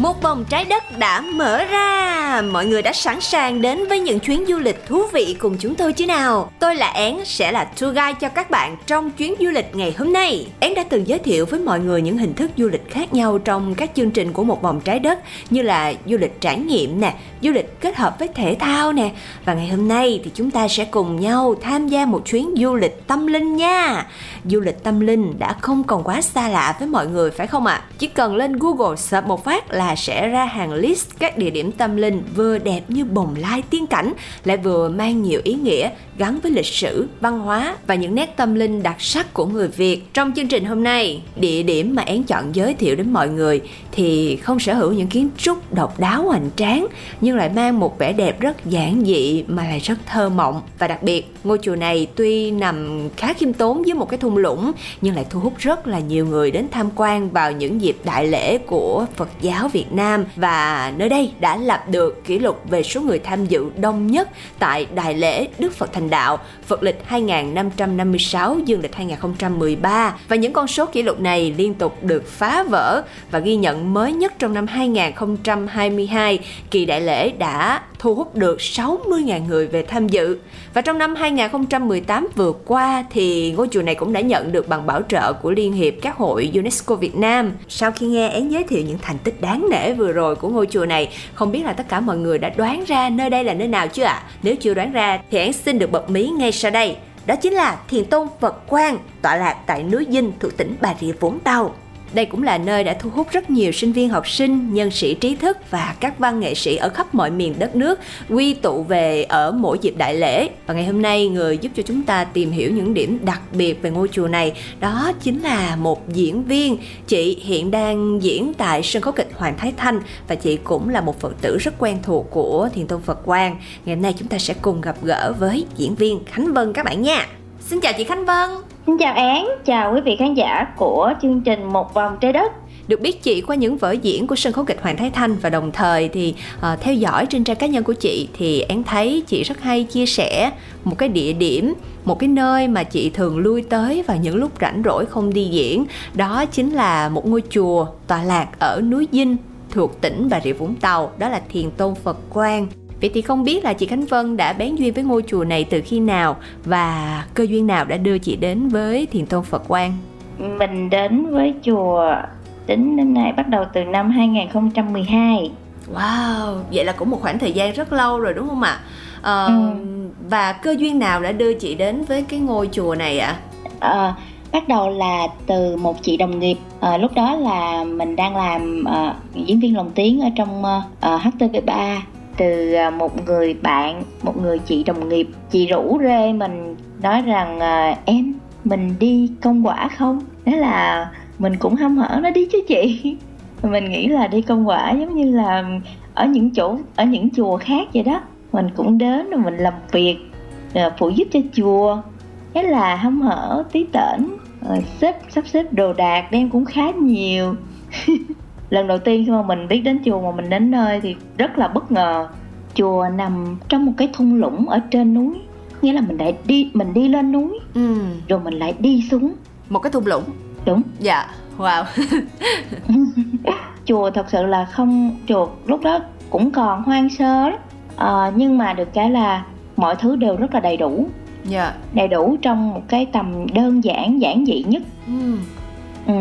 Một vòng trái đất đã mở ra. Mọi người đã sẵn sàng đến với những chuyến du lịch thú vị cùng chúng tôi chứ nào? Tôi là Én, sẽ là tour guide cho các bạn trong chuyến du lịch ngày hôm nay. Én đã từng giới thiệu với mọi người những hình thức du lịch khác nhau trong các chương trình của một vòng trái đất Như là du lịch trải nghiệm nè, du lịch kết hợp với thể thao nè. Và ngày hôm nay thì chúng ta sẽ cùng nhau tham gia một chuyến du lịch tâm linh nha. Du lịch tâm linh đã không còn quá xa lạ với mọi người phải không ạ? Chỉ cần lên Google search một phát là sẽ ra hàng list các địa điểm tâm linh vừa đẹp như bồng lai tiên cảnh, lại vừa mang nhiều ý nghĩa gắn với lịch sử, văn hóa và những nét tâm linh đặc sắc của người Việt. Trong chương trình hôm nay, địa điểm mà Én chọn giới thiệu đến mọi người thì không sở hữu những kiến trúc độc đáo hoành tráng nhưng lại mang một vẻ đẹp rất giản dị mà lại rất thơ mộng và đặc biệt ngôi chùa này tuy nằm khá khiêm tốn dưới một cái thung lũng nhưng lại thu hút rất là nhiều người đến tham quan vào những dịp đại lễ của Phật giáo Việt Nam và nơi đây đã lập được kỷ lục về số người tham dự đông nhất tại đại lễ Đức Phật Thành Đạo Phật lịch 2556 dương lịch 2013 và những con số kỷ lục này liên tục được phá vỡ và ghi nhận mới nhất trong năm 2022 kỳ đại lễ đã thu hút được 60.000 người về tham dự và trong năm 2018 vừa qua thì ngôi chùa này cũng đã nhận được bằng bảo trợ của Liên hiệp các hội UNESCO Việt Nam. Sau khi nghe én giới thiệu những thành tích đáng nể vừa rồi của ngôi chùa này, không biết là tất cả mọi người đã đoán ra nơi đây là nơi nào chưa ạ? À? Nếu chưa đoán ra thì én xin được bật mí ngay sau đây. Đó chính là Thiền Tôn Phật Quang, tọa lạc tại núi Dinh thuộc tỉnh Bà Rịa Vũng Tàu. Đây cũng là nơi đã thu hút rất nhiều sinh viên học sinh, nhân sĩ trí thức và các văn nghệ sĩ ở khắp mọi miền đất nước quy tụ về ở mỗi dịp đại lễ. Và ngày hôm nay người giúp cho chúng ta tìm hiểu những điểm đặc biệt về ngôi chùa này đó chính là một diễn viên. Chị hiện đang diễn tại sân khấu kịch Hoàng Thái Thanh và chị cũng là một Phật tử rất quen thuộc của Thiền Tôn Phật Quang. Ngày hôm nay chúng ta sẽ cùng gặp gỡ với diễn viên Khánh Vân các bạn nha. Xin chào chị Khánh Vân. Xin chào Án, chào quý vị khán giả của chương trình Một vòng trái đất. Được biết chị qua những vở diễn của sân khấu kịch Hoàng Thái Thanh và đồng thời thì uh, theo dõi trên trang cá nhân của chị thì em thấy chị rất hay chia sẻ một cái địa điểm một cái nơi mà chị thường lui tới vào những lúc rảnh rỗi không đi diễn. Đó chính là một ngôi chùa tọa lạc ở núi Dinh thuộc tỉnh Bà Rịa Vũng Tàu đó là Thiền Tôn Phật Quang. Vậy thì không biết là chị Khánh Vân đã bén duyên với ngôi chùa này từ khi nào và cơ duyên nào đã đưa chị đến với Thiền Tôn Phật Quang? Mình đến với chùa tính đến nay bắt đầu từ năm 2012. Wow, vậy là cũng một khoảng thời gian rất lâu rồi đúng không ạ? À, ừ. Và cơ duyên nào đã đưa chị đến với cái ngôi chùa này ạ? À, bắt đầu là từ một chị đồng nghiệp à, lúc đó là mình đang làm à, diễn viên lồng tiếng ở trong à, HTV3 từ à, một người bạn, một người chị đồng nghiệp, chị rủ rê mình nói rằng à, em, mình đi công quả không? Thế là mình cũng hâm hở nó đi chứ chị. Mình nghĩ là đi công quả giống như là ở những chỗ, ở những chùa khác vậy đó. Mình cũng đến rồi mình làm việc rồi phụ giúp cho chùa. Thế là hâm hở, tí tởn rồi xếp, sắp xếp đồ đạc, đem cũng khá nhiều. lần đầu tiên khi mà mình biết đến chùa mà mình đến nơi thì rất là bất ngờ. Chùa nằm trong một cái thung lũng ở trên núi nghĩa là mình lại đi mình đi lên núi ừ. rồi mình lại đi xuống. Một cái thung lũng? Đúng. Dạ wow. Chùa thật sự là không chùa lúc đó cũng còn hoang sơ lắm. À, nhưng mà được cái là mọi thứ đều rất là đầy đủ. Dạ. Yeah. đầy đủ trong một cái tầm đơn giản giản dị nhất. Ừ. ừ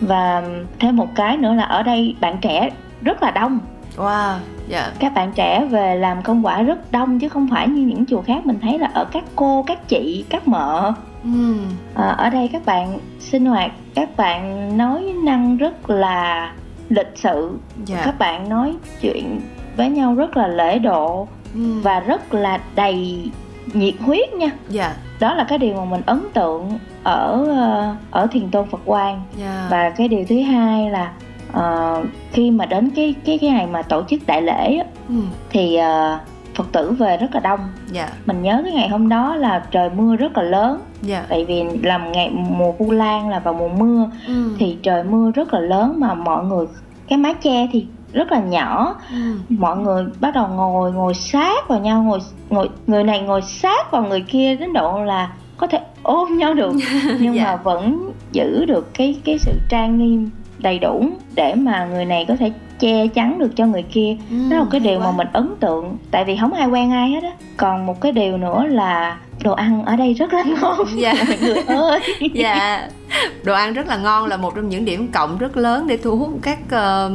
và thêm một cái nữa là ở đây bạn trẻ rất là đông. Wow dạ. Các bạn trẻ về làm công quả rất đông chứ không phải như những chùa khác. Mình thấy là ở các cô các chị các mợ. Ừ. à, ở đây các bạn sinh hoạt các bạn nói năng rất là lịch sự. Dạ. các bạn nói chuyện với nhau rất là lễ độ ừ. và rất là đầy nhiệt huyết nha. Dạ đó là cái điều mà mình ấn tượng ở ờ, ở thiền tôn Phật Quang. Dạ. Và cái điều thứ hai là ờ, khi mà đến cái cái cái ngày mà tổ chức đại lễ á, ừ. thì ờ, Phật tử về rất là đông. Dạ. Mình nhớ cái ngày hôm đó là trời mưa rất là lớn. Dạ. Tại vì làm ngày mùa vu lan là vào mùa mưa. Ừ. thì trời mưa rất là lớn mà mọi người cái mái che thì rất là nhỏ ừ. mọi người bắt đầu ngồi ngồi sát vào nhau ngồi ngồi người này ngồi sát vào người kia đến độ là có thể ôm nhau được nhưng Dạ. mà vẫn giữ được cái cái sự trang nghiêm đầy đủ để mà người này có thể che chắn được cho người kia Ừ, đó là một cái điều quá. mà mình ấn tượng tại vì không ai quen ai hết á còn một cái điều nữa là đồ ăn ở đây rất là ngon Dạ. mọi người ơi dạ đồ ăn rất là ngon là một trong những điểm cộng rất lớn để thu hút các ờ,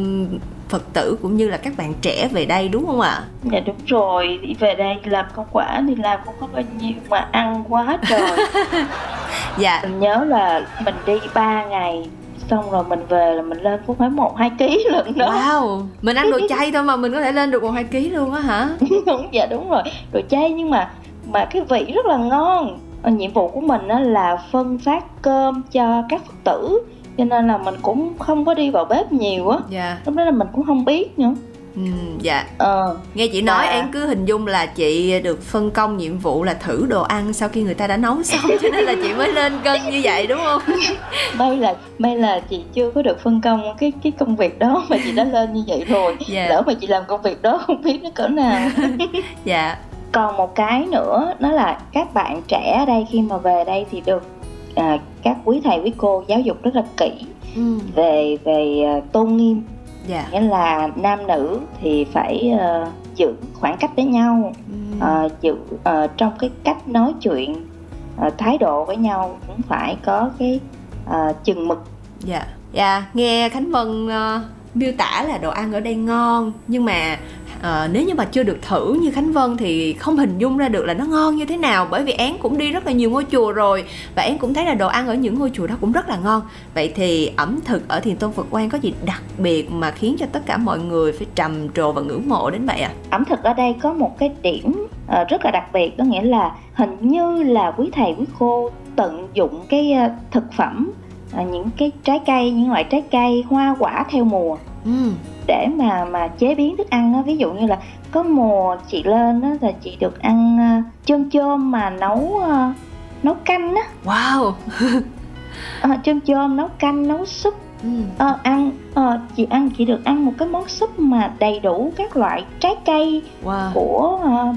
phật tử cũng như là các bạn trẻ về đây đúng không ạ? Dạ đúng rồi. Đi về đây làm công quả thì làm không có bao nhiêu mà ăn quá trời dạ. Mình nhớ là mình đi 3 ngày xong rồi mình về là mình lên cũng phải một hai ký lần đó. Wow. Mình ăn đồ chay thôi mà mình có thể lên được một hai ký luôn á hả? Đúng dạ đúng rồi. Đồ chay nhưng mà mà cái vị rất là ngon. Ờ, nhiệm vụ của mình á là phân phát cơm cho các phật tử cho nên là mình cũng không có đi vào bếp nhiều á. Dạ. Lúc đó là mình cũng không biết nữa. Ừ, dạ. Ờ nghe chị nói Dạ. em cứ hình dung là chị được phân công nhiệm vụ là thử đồ ăn sau khi người ta đã nấu xong cho nên là chị mới lên cân như vậy đúng không? May là may là chị chưa có được phân công cái cái công việc đó mà chị đã lên như vậy rồi. Dạ. lỡ mà chị làm công việc đó không biết nó cỡ nào. Dạ. Còn một cái nữa đó là các bạn trẻ ở đây khi mà về đây thì được à, các quý thầy quý cô giáo dục rất là kỹ ừ, về về à, tôn nghiêm. Dạ. Nghĩa là nam nữ thì phải à, giữ khoảng cách với nhau ừ, à, giữ à, trong cái cách nói chuyện à, thái độ với nhau cũng phải có cái à, chừng mực. Dạ. Dạ nghe khánh vân ờ, miêu tả là đồ ăn ở đây ngon nhưng mà ờ, nếu như mà chưa được thử như khánh vân thì không hình dung ra được là nó ngon như thế nào bởi vì én cũng đi rất là nhiều ngôi chùa rồi và én cũng thấy là đồ ăn ở những ngôi chùa đó cũng rất là ngon. Vậy thì ẩm thực ở thiền tôn phật quan có gì đặc biệt mà khiến cho tất cả mọi người phải trầm trồ và ngưỡng mộ đến vậy ạ? Ẩm thực ở đây có một cái điểm ờ, rất là đặc biệt có nghĩa là hình như là quý thầy quý cô tận dụng cái ờ, thực phẩm những cái trái cây những loại trái cây hoa quả theo mùa. Ừ. để mà mà chế biến thức ăn á. ví dụ như là có mùa chị lên á là chị được ăn ờ, chôm chôm mà nấu ờ, nấu canh á. Wow. Ờ, chôm chôm nấu canh nấu súp. Ừ. Ờ, ăn ờ, chị ăn chị được ăn một cái món súp mà đầy đủ các loại trái cây wow. của ờ,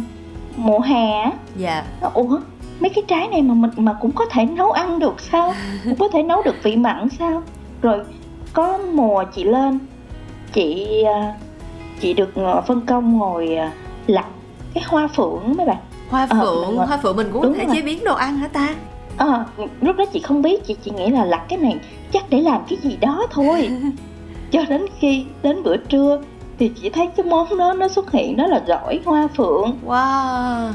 mùa hè á. dạ. Ủa mấy cái trái này mà mình mà cũng có thể nấu ăn được sao? Cũng có thể nấu được vị mặn sao? Rồi có mùa chị lên chị ờ, chị được ờ, phân công ngồi ờ, lặt cái hoa phượng mấy bạn. Hoa Ờ, phượng mình- hoa phượng mình cũng có thể rồi. chế biến đồ ăn hả ta? Ờ, lúc đó chị không biết chị chỉ nghĩ là lặt cái này chắc để làm cái gì đó thôi. Cho đến khi đến bữa trưa thì chị thấy cái món đó nó xuất hiện đó là gỏi hoa phượng. Wow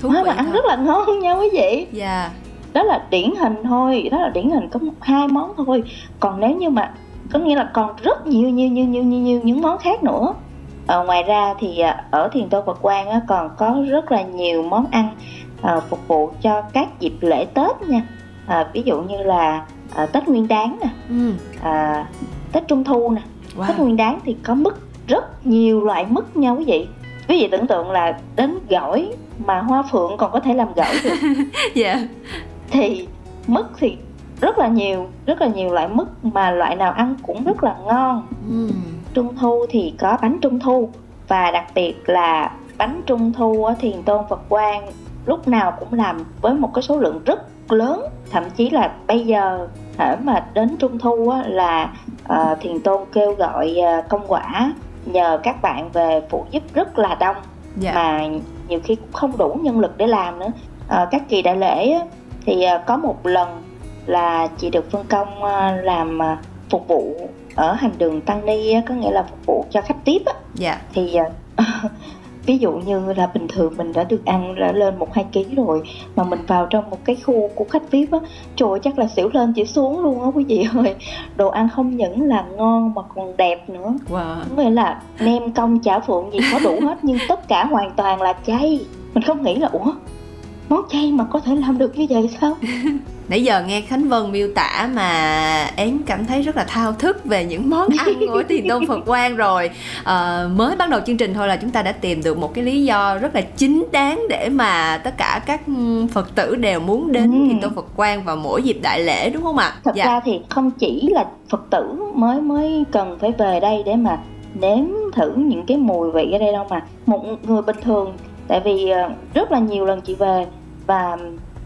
thú vị mà ăn thật. rất là ngon nha quý vị. Dạ. Đó là điển hình thôi đó là điển hình có hai món thôi. Còn nếu như mà có nghĩa là còn rất nhiều nhiều nhiều nhiều nhiều, nhiều những món khác nữa. Ờ, ngoài ra thì à, ở thiền tôn Phật Quang á, còn có rất là nhiều món ăn à, phục vụ cho các dịp lễ Tết nha. À, ví dụ như là à, Tết Nguyên Đán nè ừ. à, Tết Trung Thu nè. Tết wow Nguyên Đán thì có mứt rất nhiều loại mứt nha quý vị. Quý vị tưởng tượng là đến gỏi mà hoa phượng còn có thể làm gỏi được. Dạ. Thì mứt thì rất là nhiều rất là nhiều loại mứt mà loại nào ăn cũng rất là ngon. Ừ. trung thu thì có bánh trung thu và đặc biệt là bánh trung thu ở thiền tôn phật quang lúc nào cũng làm với một cái số lượng rất lớn. Thậm chí là bây giờ hễ mà đến trung thu á, là ờ, thiền tôn kêu gọi ờ, công quả nhờ các bạn về phụ giúp rất là đông dạ. mà nhiều khi cũng không đủ nhân lực để làm nữa. Ờ, các kỳ đại lễ á, thì ờ, có một lần là chị được phân công ờ, làm ờ, phục vụ ở hành đường tăng ni á, có nghĩa là phục vụ cho khách tiếp á. dạ. Thì ờ, ví dụ như là bình thường mình đã được ăn đã lên một hai ký rồi mà mình vào trong một cái khu của khách vip á trời ơi, chắc là xỉu lên chỉ xuống luôn á quý vị ơi. Đồ ăn không những là ngon mà còn đẹp nữa. Wow. Nghĩa là nem công chả phượng gì có đủ hết nhưng tất cả hoàn toàn là chay. Mình không nghĩ là ủa món chay mà có thể làm được như vậy sao Nãy giờ nghe Khánh Vân miêu tả mà én cảm thấy rất là thao thức về những món ăn của Thiền Tôn Phật Quang rồi à, Mới bắt đầu chương trình thôi là chúng ta đã tìm được một cái lý do rất là chính đáng Để mà tất cả các Phật tử đều muốn đến ừ. Thiền Tôn Phật Quang vào mỗi dịp đại lễ đúng không ạ? Thật dạ. ra thì không chỉ là Phật tử mới mới cần phải về đây để mà nếm thử những cái mùi vị ở đây đâu mà Một người bình thường Tại vì ờ, rất là nhiều lần chị về và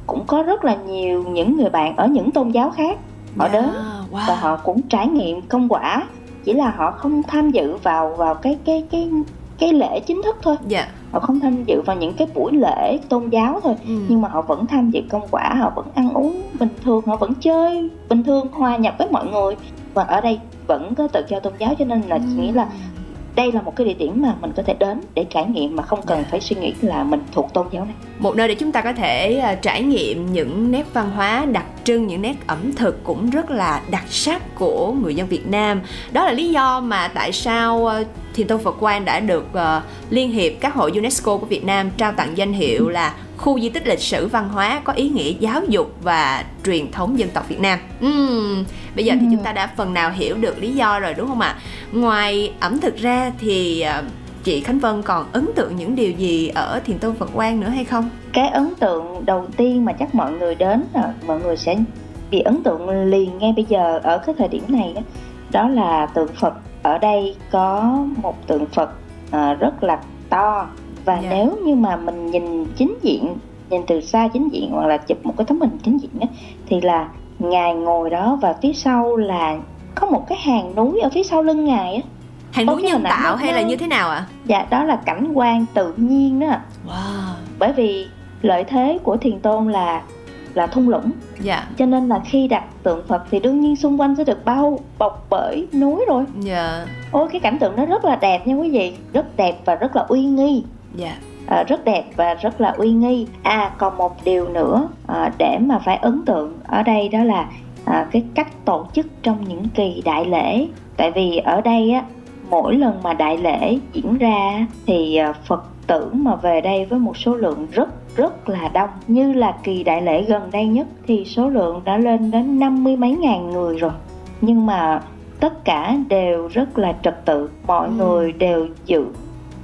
cũng có rất là nhiều những người bạn ở những tôn giáo khác họ yeah, đến wow. và họ cũng trải nghiệm công quả chỉ là họ không tham dự vào vào cái cái cái cái lễ chính thức thôi yeah. Dạ. họ không tham dự vào những cái buổi lễ tôn giáo thôi ừ. nhưng mà họ vẫn tham dự công quả họ vẫn ăn uống bình thường họ vẫn chơi bình thường hòa nhập với mọi người và ở đây vẫn có tự do tôn giáo cho nên là ừ. nghĩ là đây là một cái địa điểm mà mình có thể đến để trải nghiệm mà không cần phải suy nghĩ là mình thuộc tôn giáo này. Một nơi để chúng ta có thể uh, trải nghiệm những nét văn hóa đặc trưng những nét ẩm thực cũng rất là đặc sắc của người dân Việt Nam. Đó là lý do mà tại sao uh, Thiền Tông Phật Quang đã được uh, Liên hiệp các hội UNESCO của Việt Nam trao tặng danh hiệu là khu di tích lịch sử văn hóa có ý nghĩa giáo dục và truyền thống dân tộc Việt Nam. Uhm, bây giờ thì chúng ta đã phần nào hiểu được lý do rồi đúng không ạ? Ngoài ẩm thực ra thì uh, chị Khánh Vân còn ấn tượng những điều gì ở Thiền Tôn Phật Quang nữa hay không? Cái ấn tượng đầu tiên mà chắc mọi người đến là mọi người sẽ bị ấn tượng liền ngay bây giờ ở cái thời điểm này đó, đó là tượng Phật ở đây có một tượng Phật uh, rất là to và yeah. Dạ. nếu như mà mình nhìn chính diện nhìn từ xa chính diện hoặc là chụp một cái tấm hình chính diện á thì là ngài ngồi đó và phía sau là có một cái hàng núi ở phía sau lưng ngài á hàng núi nhân tạo hay là như thế nào ạ à? dạ đó là cảnh quan tự nhiên đó wow. bởi vì lợi thế của thiền tôn là là thung lũng dạ cho nên là khi đặt tượng phật thì đương nhiên xung quanh sẽ được bao bọc bởi núi rồi dạ ôi cái cảnh tượng đó rất là đẹp nha quý vị rất đẹp và rất là uy nghi dạ. À, rất đẹp và rất là uy nghi. À còn một điều nữa à, để mà phải ấn tượng ở đây đó là à, cái cách tổ chức trong những kỳ đại lễ. Tại vì ở đây á mỗi lần mà đại lễ diễn ra thì à, phật tử mà về đây với một số lượng rất rất là đông. Như là kỳ đại lễ gần đây nhất thì số lượng đã lên đến năm mươi mấy ngàn người rồi. Nhưng mà tất cả đều rất là trật tự. Mọi ừ. người đều giữ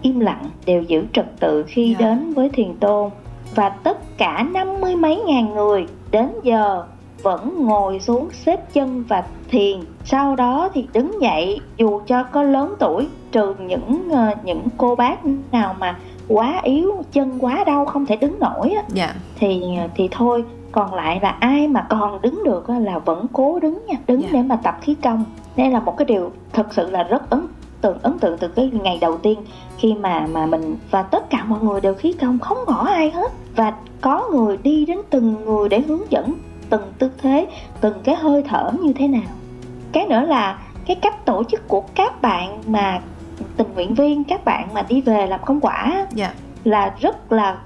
im lặng đều giữ trật tự khi yeah. Dạ. đến với thiền tôn và tất cả năm mươi mấy ngàn người đến giờ vẫn ngồi xuống xếp chân và thiền sau đó thì đứng dậy dù cho có lớn tuổi trừ những uh, những cô bác nào mà quá yếu chân quá đau không thể đứng nổi á yeah. Dạ. thì thì thôi còn lại là ai mà còn đứng được là vẫn cố đứng nha đứng yeah. Dạ. để mà tập khí công đây là một cái điều thật sự là rất ấn tượng ấn tượng từ cái ngày đầu tiên khi mà mà mình và tất cả mọi người đều khí công không bỏ ai hết và có người đi đến từng người để hướng dẫn từng tư thế từng cái hơi thở như thế nào cái nữa là cái cách tổ chức của các bạn mà tình nguyện viên các bạn mà đi về làm công quả yeah. Dạ. là rất là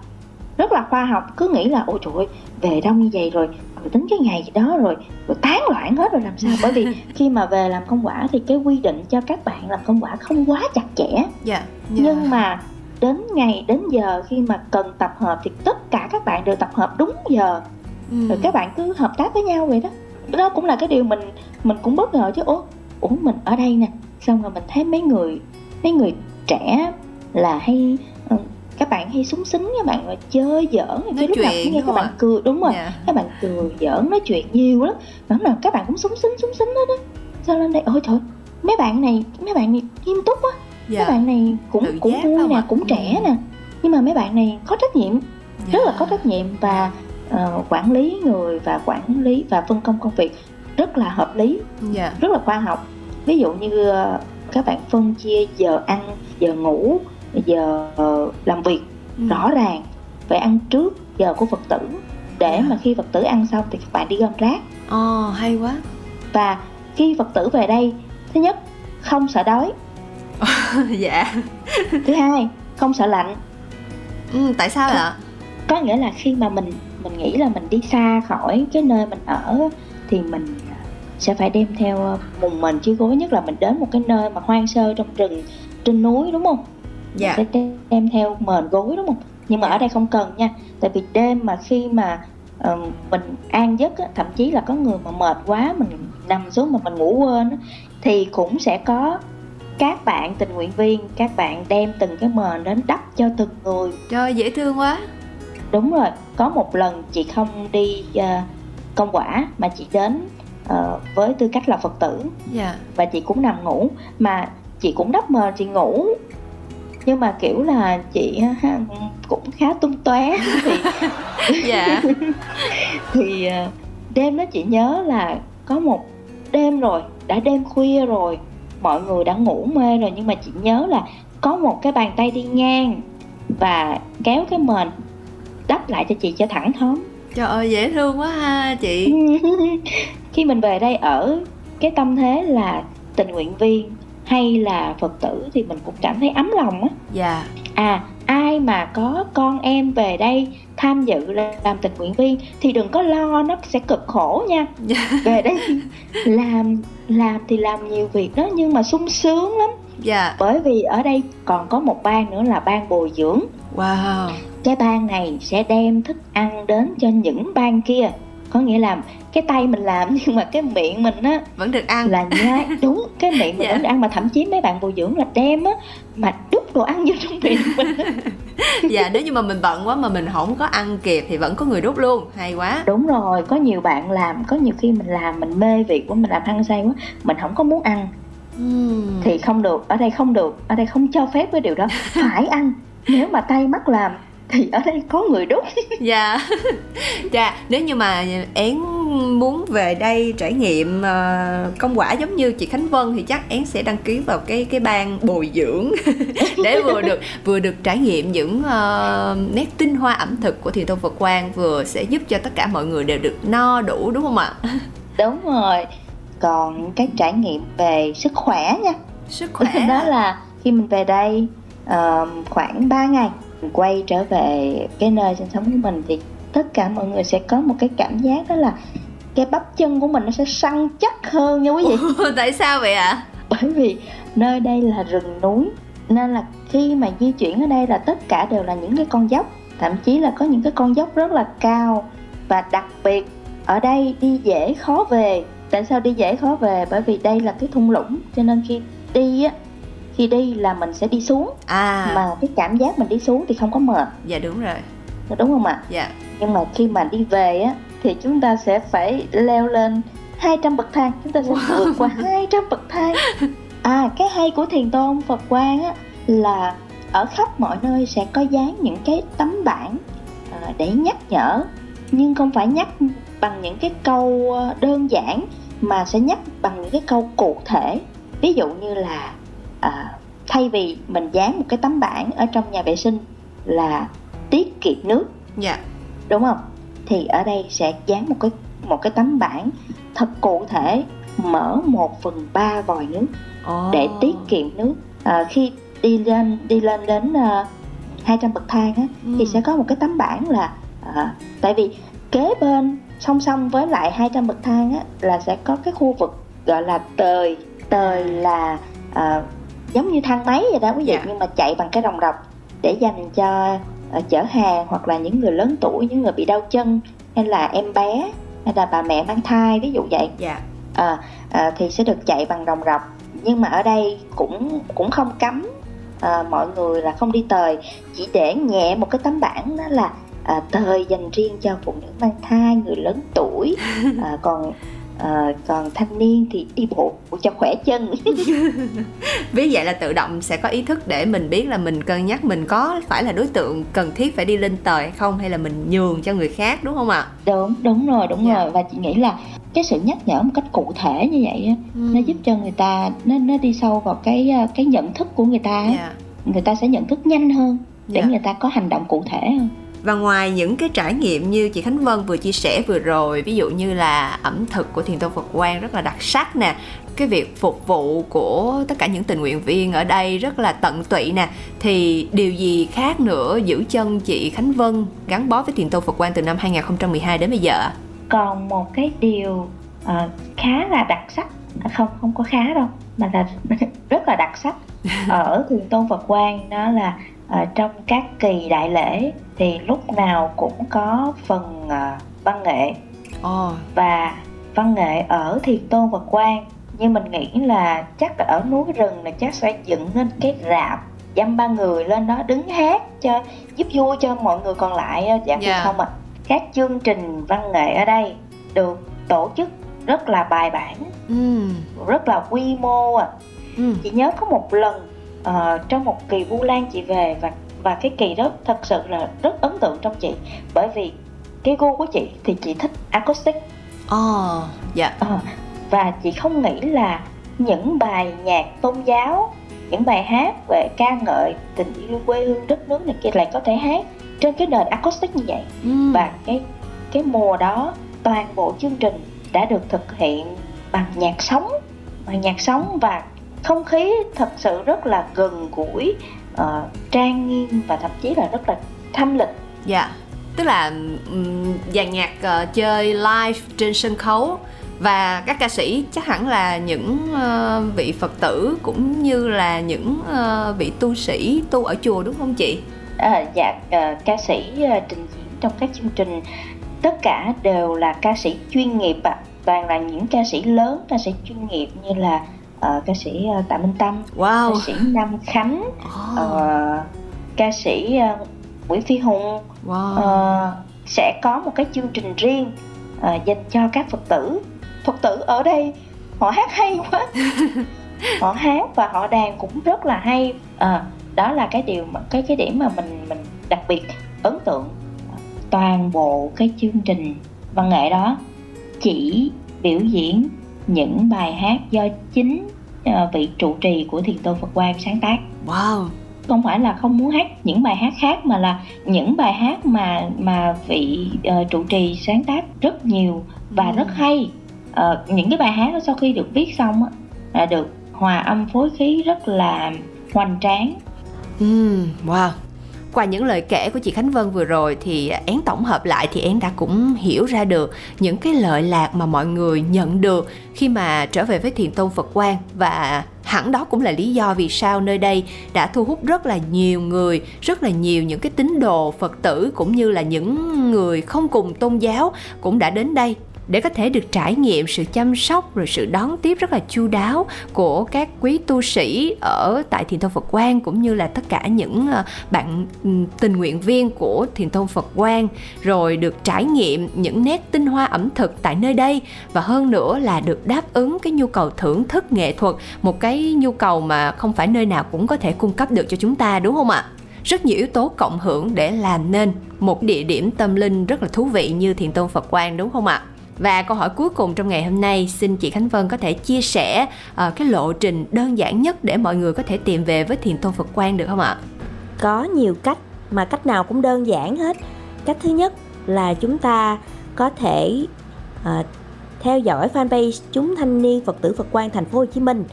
rất là khoa học cứ nghĩ là ôi trời ơi về đông như vậy rồi rồi tính cái ngày gì đó rồi rồi tán loạn hết rồi làm sao bởi vì khi mà về làm công quả thì cái quy định cho các bạn làm công quả không quá chặt chẽ yeah. Yeah. nhưng mà đến ngày đến giờ khi mà cần tập hợp thì tất cả các bạn đều tập hợp đúng giờ ừ. rồi các bạn cứ hợp tác với nhau vậy đó đó cũng là cái điều mình mình cũng bất ngờ chứ ủa ủa mình ở đây nè xong rồi mình thấy mấy người mấy người trẻ là hay ừ, các bạn hay súng xính các bạn là chơi giỡn cái lúc nào cũng nghe các bạn cười đúng rồi yeah. Dạ. các bạn cười giỡn nói chuyện nhiều lắm lúc nào các bạn cũng súng xính súng xính hết đó sao lên đây ôi trời mấy bạn này mấy bạn này nghiêm túc quá dạ. mấy bạn này cũng Tự cũng vui nè cũng trẻ ừ. nè nhưng mà mấy bạn này có trách nhiệm dạ. rất là có trách nhiệm và uh, quản lý người và quản lý và phân công công việc rất là hợp lý dạ. rất là khoa học ví dụ như uh, các bạn phân chia giờ ăn giờ ngủ giờ uh, làm việc ừ. rõ ràng phải ăn trước giờ của phật tử. Để. Dạ. mà khi phật tử ăn xong thì các bạn đi gom rác. Ồ oh, hay quá. Và khi phật tử về đây thứ nhất không sợ đói. Dạ. Thứ hai không sợ lạnh. Ừ, tại sao ạ? Có nghĩa là khi mà mình mình nghĩ là mình đi xa khỏi cái nơi mình ở thì mình sẽ phải đem theo mùng mình chiếc gối nhất là mình đến một cái nơi mà hoang sơ trong rừng trên núi đúng không dạ. mình sẽ đem theo mền gối đúng không? Nhưng mà ở đây không cần nha. Tại vì đêm mà khi mà ờ, mình an giấc á, thậm chí là có người mà mệt quá mình nằm xuống mà mình ngủ quên á, thì cũng sẽ có các bạn tình nguyện viên các bạn đem từng cái mền đến đắp cho từng người. Trời dễ thương quá. Đúng rồi. Có một lần chị không đi ờ, công quả mà chị đến ờ, với tư cách là phật tử. Dạ. Và chị cũng nằm ngủ. Mà chị cũng đắp mền chị ngủ nhưng mà kiểu là chị cũng khá tung tóe thì Dạ. Thì ờ, đêm đó chị nhớ là có một đêm rồi đã đêm khuya rồi mọi người đã ngủ mê rồi nhưng mà chị nhớ là có một cái bàn tay đi ngang và kéo cái mền đắp lại cho chị cho thẳng thớm. Trời ơi dễ thương quá ha chị. Khi mình về đây ở cái tâm thế là tình nguyện viên hay là phật tử thì mình cũng cảm thấy ấm lòng á. Dạ. À ai mà có con em về đây tham dự làm tình nguyện viên thì đừng có lo nó sẽ cực khổ nha. Dạ. về đây làm làm thì làm nhiều việc đó nhưng mà sung sướng lắm. Dạ. Bởi vì ở đây còn có một ban nữa là ban bồi dưỡng. Wow. Cái ban này sẽ đem thức ăn đến cho những ban kia có nghĩa là cái tay mình làm nhưng mà cái miệng mình á Vẫn được ăn. là nhai. Đúng cái miệng mình Dạ. vẫn được ăn mà thậm chí mấy bạn bồi dưỡng là đem á mà đút đồ ăn vô trong miệng mình. Á. Dạ nếu như mà mình bận quá mà mình không có ăn kịp thì vẫn có người đút luôn. Hay quá. Đúng rồi có nhiều bạn làm có nhiều khi mình làm mình mê việc của mình làm hăng say quá mình không có muốn ăn. Thì không được ở đây không được ở đây không cho phép cái điều đó. Phải ăn nếu mà tay mắt làm thì ở đây có người đút Dạ. Dạ nếu như mà én muốn về đây trải nghiệm ờ, công quả giống như chị Khánh Vân thì chắc én sẽ đăng ký vào cái cái ban bồi dưỡng để vừa được vừa được trải nghiệm những ờ, nét tinh hoa ẩm thực của thiền tông Phật Quang vừa sẽ giúp cho tất cả mọi người đều được no đủ đúng không ạ? đúng rồi. Còn cái trải nghiệm về sức khỏe nha. Sức khỏe đó là khi mình về đây ờ, khoảng 3 ngày quay trở về cái nơi sinh sống của mình thì tất cả mọi người sẽ có một cái cảm giác đó là cái bắp chân của mình nó sẽ săn chắc hơn nha quý vị. Tại sao vậy ạ? bởi vì nơi đây là rừng núi nên là khi mà di chuyển ở đây là tất cả đều là những cái con dốc. Thậm chí là có những cái con dốc rất là cao và đặc biệt ở đây đi dễ khó về. Tại sao đi dễ khó về? Bởi vì đây là cái thung lũng cho nên khi đi á khi đi là mình sẽ đi xuống. À. Mà cái cảm giác mình đi xuống thì không có mệt. Dạ đúng rồi. Đúng không ạ? Dạ. Nhưng mà khi mà đi về á thì chúng ta sẽ phải leo lên 200 bậc thang. Chúng ta sẽ vượt qua 200 bậc thang. À cái hay của thiền tôn Phật Quang á là ở khắp mọi nơi sẽ có dán những cái tấm bảng à, để nhắc nhở. Nhưng không phải nhắc bằng những cái câu ờ, đơn giản mà sẽ nhắc bằng những cái câu cụ thể. Ví dụ như là à, thay vì mình dán một cái tấm bảng ở trong nhà vệ sinh là tiết kiệm nước. Dạ. Đúng không? Thì ở đây sẽ dán một cái một cái tấm bảng thật cụ thể mở 1 phần 3 vòi nước Ồ. để tiết kiệm nước. À, khi đi lên đi lên đến uh, 200 bậc thang á, Ừ. thì sẽ có một cái tấm bảng là à, tại vì kế bên song song với lại 200 bậc thang á, là sẽ có cái khu vực gọi là tời. Tời là à, giống như thang máy vậy đó quý vị Dạ. nhưng mà chạy bằng cái rồng rọc để dành cho ờ, chở hàng hoặc là những người lớn tuổi những người bị đau chân hay là em bé hay là bà mẹ mang thai ví dụ vậy. Dạ. À, à, thì sẽ được chạy bằng rồng rọc. Nhưng mà ở đây cũng cũng không cấm à, mọi người là không đi tời. Chỉ để nhẹ một cái tấm bảng đó là à, tời dành riêng cho phụ nữ mang thai người lớn tuổi. À, còn à, còn thanh niên thì đi bộ cho khỏe chân Ví vậy là tự động sẽ có ý thức để mình biết là mình cân nhắc mình có phải là đối tượng cần thiết phải đi lên tời hay không hay là mình nhường cho người khác đúng không ạ? đúng đúng rồi đúng Dạ. rồi và chị nghĩ là cái sự nhắc nhở một cách cụ thể như vậy á, nó giúp cho người ta nó nó đi sâu vào cái à, cái nhận thức của người ta á. Dạ. người ta sẽ nhận thức nhanh hơn để Dạ. người ta có hành động cụ thể hơn và ngoài những cái trải nghiệm như chị Khánh Vân vừa chia sẻ vừa rồi, ví dụ như là ẩm thực của Thiền Tông Phật Quang rất là đặc sắc nè, cái việc phục vụ của tất cả những tình nguyện viên ở đây rất là tận tụy nè, thì điều gì khác nữa giữ chân chị Khánh Vân gắn bó với Thiền Tông Phật Quang từ năm 2012 đến bây giờ? còn một cái điều uh, khá là đặc sắc à, không không có khá đâu mà là rất là đặc sắc ở thiền tôn phật quang đó là ờ, trong các kỳ đại lễ thì lúc nào cũng có phần à, văn nghệ. Ồ, và văn nghệ ở Thiền Tôn và Quan nhưng mình nghĩ là chắc là ở núi rừng là chắc sẽ dựng nên cái rạp dăm ba người lên đó đứng hát cho giúp vui cho mọi người còn lại ờ, dạ Dạ. yeah. không ạ? Các chương trình văn nghệ ở đây được tổ chức rất là bài bản ừ, rất là quy mô à ừ, chị nhớ có một lần ờ, trong một kỳ Vu Lan chị về và và cái kỳ đó thật sự là rất ấn tượng trong chị. Bởi vì cái gu của chị thì chị thích acoustic. Ồ, dạ, Ờ, và chị không nghĩ là những bài nhạc tôn giáo những bài hát về ca ngợi tình yêu quê hương đất nước này kia lại có thể hát trên cái nền acoustic như vậy. Ừ, và cái cái mùa đó toàn bộ chương trình đã được thực hiện bằng nhạc sống bằng nhạc sống và không khí thật sự rất là gần gũi ờ, trang nghiêm và thậm chí là rất là thanh lịch dạ. Tức là um, dàn nhạc ờ, chơi live trên sân khấu và các ca sĩ chắc hẳn là những ờ, vị Phật tử cũng như là những ờ, vị tu sĩ tu ở chùa đúng không chị? à, dạ ờ, ca sĩ ờ, trình diễn trong các chương trình tất cả đều là ca sĩ chuyên nghiệp ạ toàn là những ca sĩ lớn ca sĩ chuyên nghiệp như là ờ, ca sĩ ờ, Tạ Minh Tâm Wow. ca sĩ Nam Khánh Ồ, ờ, ca sĩ ờ, Nguyễn Phi Hùng. Wow. ờ, sẽ có một cái chương trình riêng ờ, dành cho các Phật tử. Phật tử ở đây họ hát hay quá. Họ hát và họ đàn cũng rất là hay. Ờ, đó là cái điều cái cái điểm mà mình mình đặc biệt ấn tượng. Toàn bộ cái chương trình văn nghệ đó chỉ biểu diễn những bài hát do chính vị trụ trì của thiền tôn Phật Quang sáng tác Wow. không phải là không muốn hát những bài hát khác mà là những bài hát mà mà vị ờ, trụ trì sáng tác rất nhiều và Ừ. rất hay Ờ, những cái bài hát đó sau khi được viết xong á là được hòa âm phối khí rất là hoành tráng Ừm, wow. Qua những lời kể của chị Khánh Vân vừa rồi thì én tổng hợp lại thì én đã cũng hiểu ra được những cái lợi lạc mà mọi người nhận được khi mà trở về với Thiền Tôn Phật Quang. Và hẳn đó cũng là lý do vì sao nơi đây đã thu hút rất là nhiều người, rất là nhiều những cái tín đồ Phật tử cũng như là những người không cùng tôn giáo cũng đã đến đây để có thể được trải nghiệm sự chăm sóc rồi sự đón tiếp rất là chu đáo của các quý tu sĩ ở tại Thiền Tông Phật Quang, cũng như là tất cả những ờ, bạn tình nguyện viên của Thiền Tông Phật Quang, rồi được trải nghiệm những nét tinh hoa ẩm thực tại nơi đây, và hơn nữa là được đáp ứng cái nhu cầu thưởng thức nghệ thuật, một cái nhu cầu mà không phải nơi nào cũng có thể cung cấp được cho chúng ta, đúng không ạ? rất nhiều yếu tố cộng hưởng để làm nên một địa điểm tâm linh rất là thú vị như Thiền Tông Phật Quang, đúng không ạ? Và câu hỏi cuối cùng trong ngày hôm nay xin chị Khánh Vân có thể chia sẻ uh, cái lộ trình đơn giản nhất để mọi người có thể tìm về với Thiền Tôn Phật Quang được không ạ? có nhiều cách mà cách nào cũng đơn giản hết. Cách thứ nhất là chúng ta có thể uh, theo dõi fanpage chúng thanh niên phật tử phật quang thành phố hồ chí minh.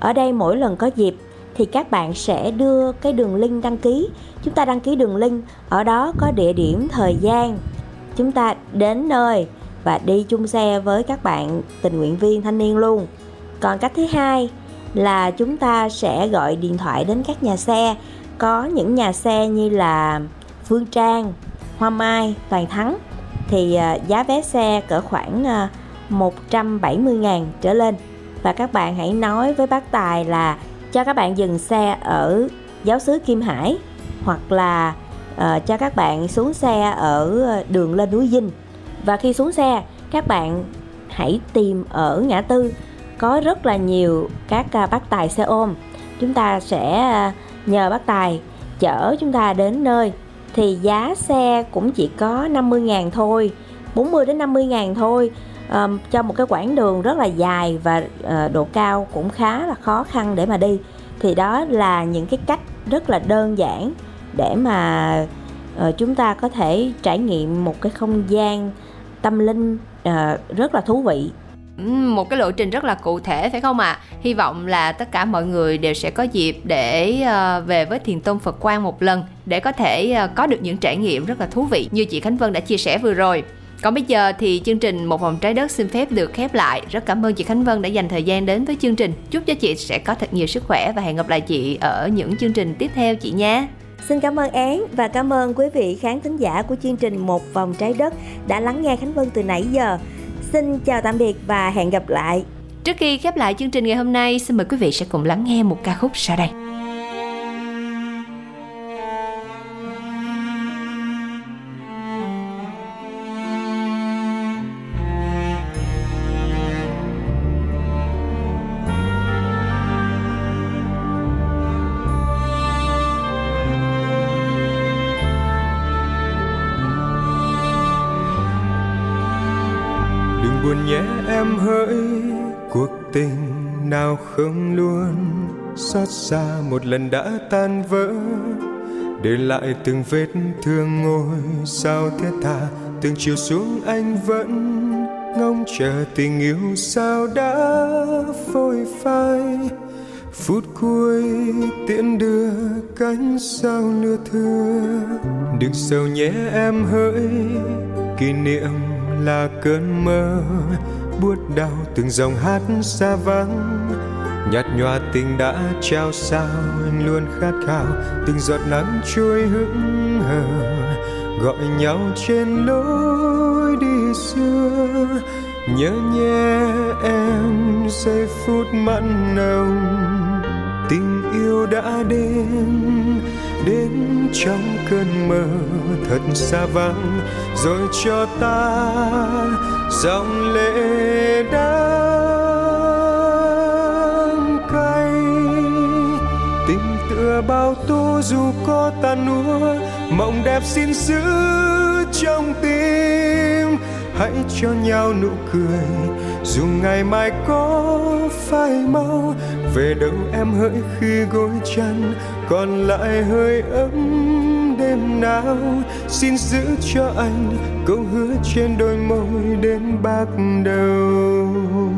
Ở đây mỗi lần có dịp thì các bạn sẽ đưa cái đường link đăng ký. Chúng ta đăng ký đường link ở đó có địa điểm thời gian. Chúng ta đến nơi và đi chung xe với các bạn tình nguyện viên thanh niên luôn. Còn cách thứ hai là chúng ta sẽ gọi điện thoại đến các nhà xe. Có những nhà xe như là Phương Trang, Hoa Mai, Toàn Thắng thì à, giá vé xe cỡ khoảng à, 170.000 trở lên. Và các bạn hãy nói với bác Tài là cho các bạn dừng xe ở giáo xứ Kim Hải hoặc là uh, cho các bạn xuống xe ở ờ, đường lên núi Dinh và khi xuống xe các bạn hãy tìm ở ngã tư. Có rất là nhiều các à, bác tài xe ôm. Chúng ta sẽ à, nhờ bác tài chở chúng ta đến nơi. Thì giá xe cũng chỉ có 50.000 thôi 40 đến 50.000 thôi. Um, cho một cái quãng đường rất là dài và uh, độ cao cũng khá là khó khăn để mà đi. Thì đó là những cái cách rất là đơn giản để mà uh, chúng ta có thể trải nghiệm một cái không gian tâm linh ờ, rất là thú vị một cái lộ trình rất là cụ thể phải không ạ? Hy vọng là tất cả mọi người đều sẽ có dịp để ờ, về với Thiền Tôn Phật Quang một lần để có thể ờ, có được những trải nghiệm rất là thú vị như chị Khánh Vân đã chia sẻ vừa rồi. Còn bây giờ thì chương trình Một vòng trái đất xin phép được khép lại. Rất cảm ơn chị Khánh Vân đã dành thời gian đến với chương trình. Chúc cho chị sẽ có thật nhiều sức khỏe và hẹn gặp lại chị ở những chương trình tiếp theo chị nhé. Xin cảm ơn Án và cảm ơn quý vị khán thính giả của chương trình Một Vòng Trái Đất đã lắng nghe Khánh Vân từ nãy giờ. Xin chào tạm biệt và hẹn gặp lại. Trước khi khép lại chương trình ngày hôm nay, xin mời quý vị sẽ cùng lắng nghe một ca khúc sau đây. Không luôn xót xa một lần đã tan vỡ. Để lại từng vết thương ngôi sao thiết tha, từng chiều xuống anh vẫn ngóng chờ tình yêu sao đã phôi phai. Phút cuối tiễn đưa cánh sao nửa thưa, đừng sầu nhé em hỡi, kỷ niệm là cơn mơ, buốt đau từng dòng hát xa vắng nhạt nhòa tình đã trao sao, anh luôn khát khao. Từng giọt nắng trôi hững hờ, gọi nhau trên lối đi xưa. Nhớ nhé em, giây phút mặn nồng. Tình yêu đã đến đến trong cơn mơ thật xa vắng. Rồi cho ta dòng lệ đắng bao tố dù có tàn nua, mộng đẹp xin giữ trong tim. Hãy cho nhau nụ cười, dù ngày mai có phai mau về đâu em hỡi khi gối chăn còn lại hơi ấm đêm nào. Xin giữ cho anh câu hứa trên đôi môi đến bạc đầu.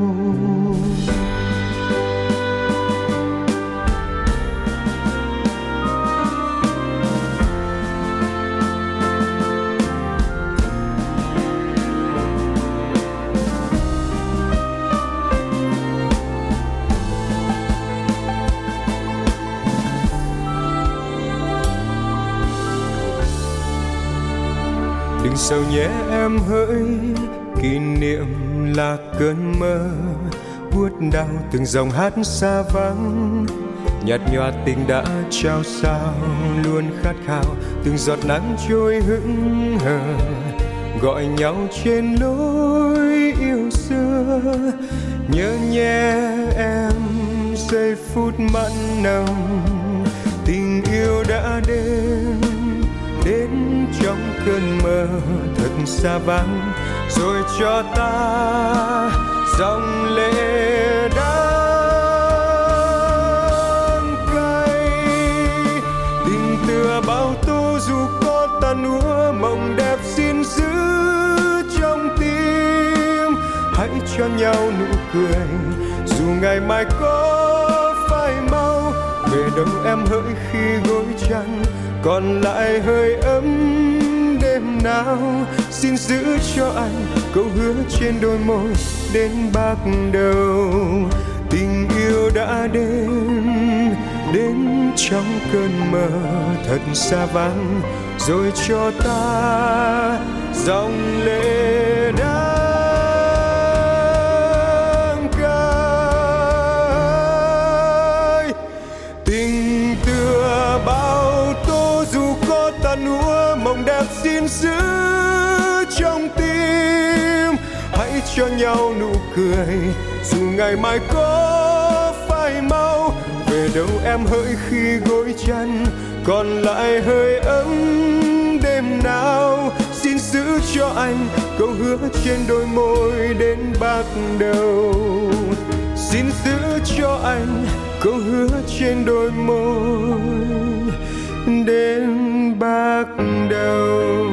Đừng sầu nhé em hỡi? Kỷ niệm là cơn mơ buốt đau từng dòng hát xa vắng. Nhạt nhòa tình đã trao sao, luôn khát khao từng giọt nắng trôi hững hờ. Gọi nhau trên lối yêu xưa, nhớ nhé em giây phút mặn nồng. Tình yêu đã đến đến trong cơn mơ thật xa vắng, rồi cho ta dòng lệ đắng cay. Tình tựa bao tố dù có tan úa, mộng đẹp xin giữ trong tim. Hãy cho nhau nụ cười, dù ngày mai có phai mau về đâu em hỡi khi gối chăn còn lại hơi ấm đêm nào, xin giữ cho anh câu hứa trên đôi môi đến bạc đầu. Tình yêu đã đến đến trong cơn mơ thật xa vắng, rồi cho ta dòng lệ đã nhau nụ cười. Dù ngày mai có phải mau về đâu em hỡi khi gối chăn còn lại hơi ấm đêm nào, xin giữ cho anh câu hứa trên đôi môi đến bạc đầu. Xin giữ cho anh câu hứa trên đôi môi đến bạc đầu.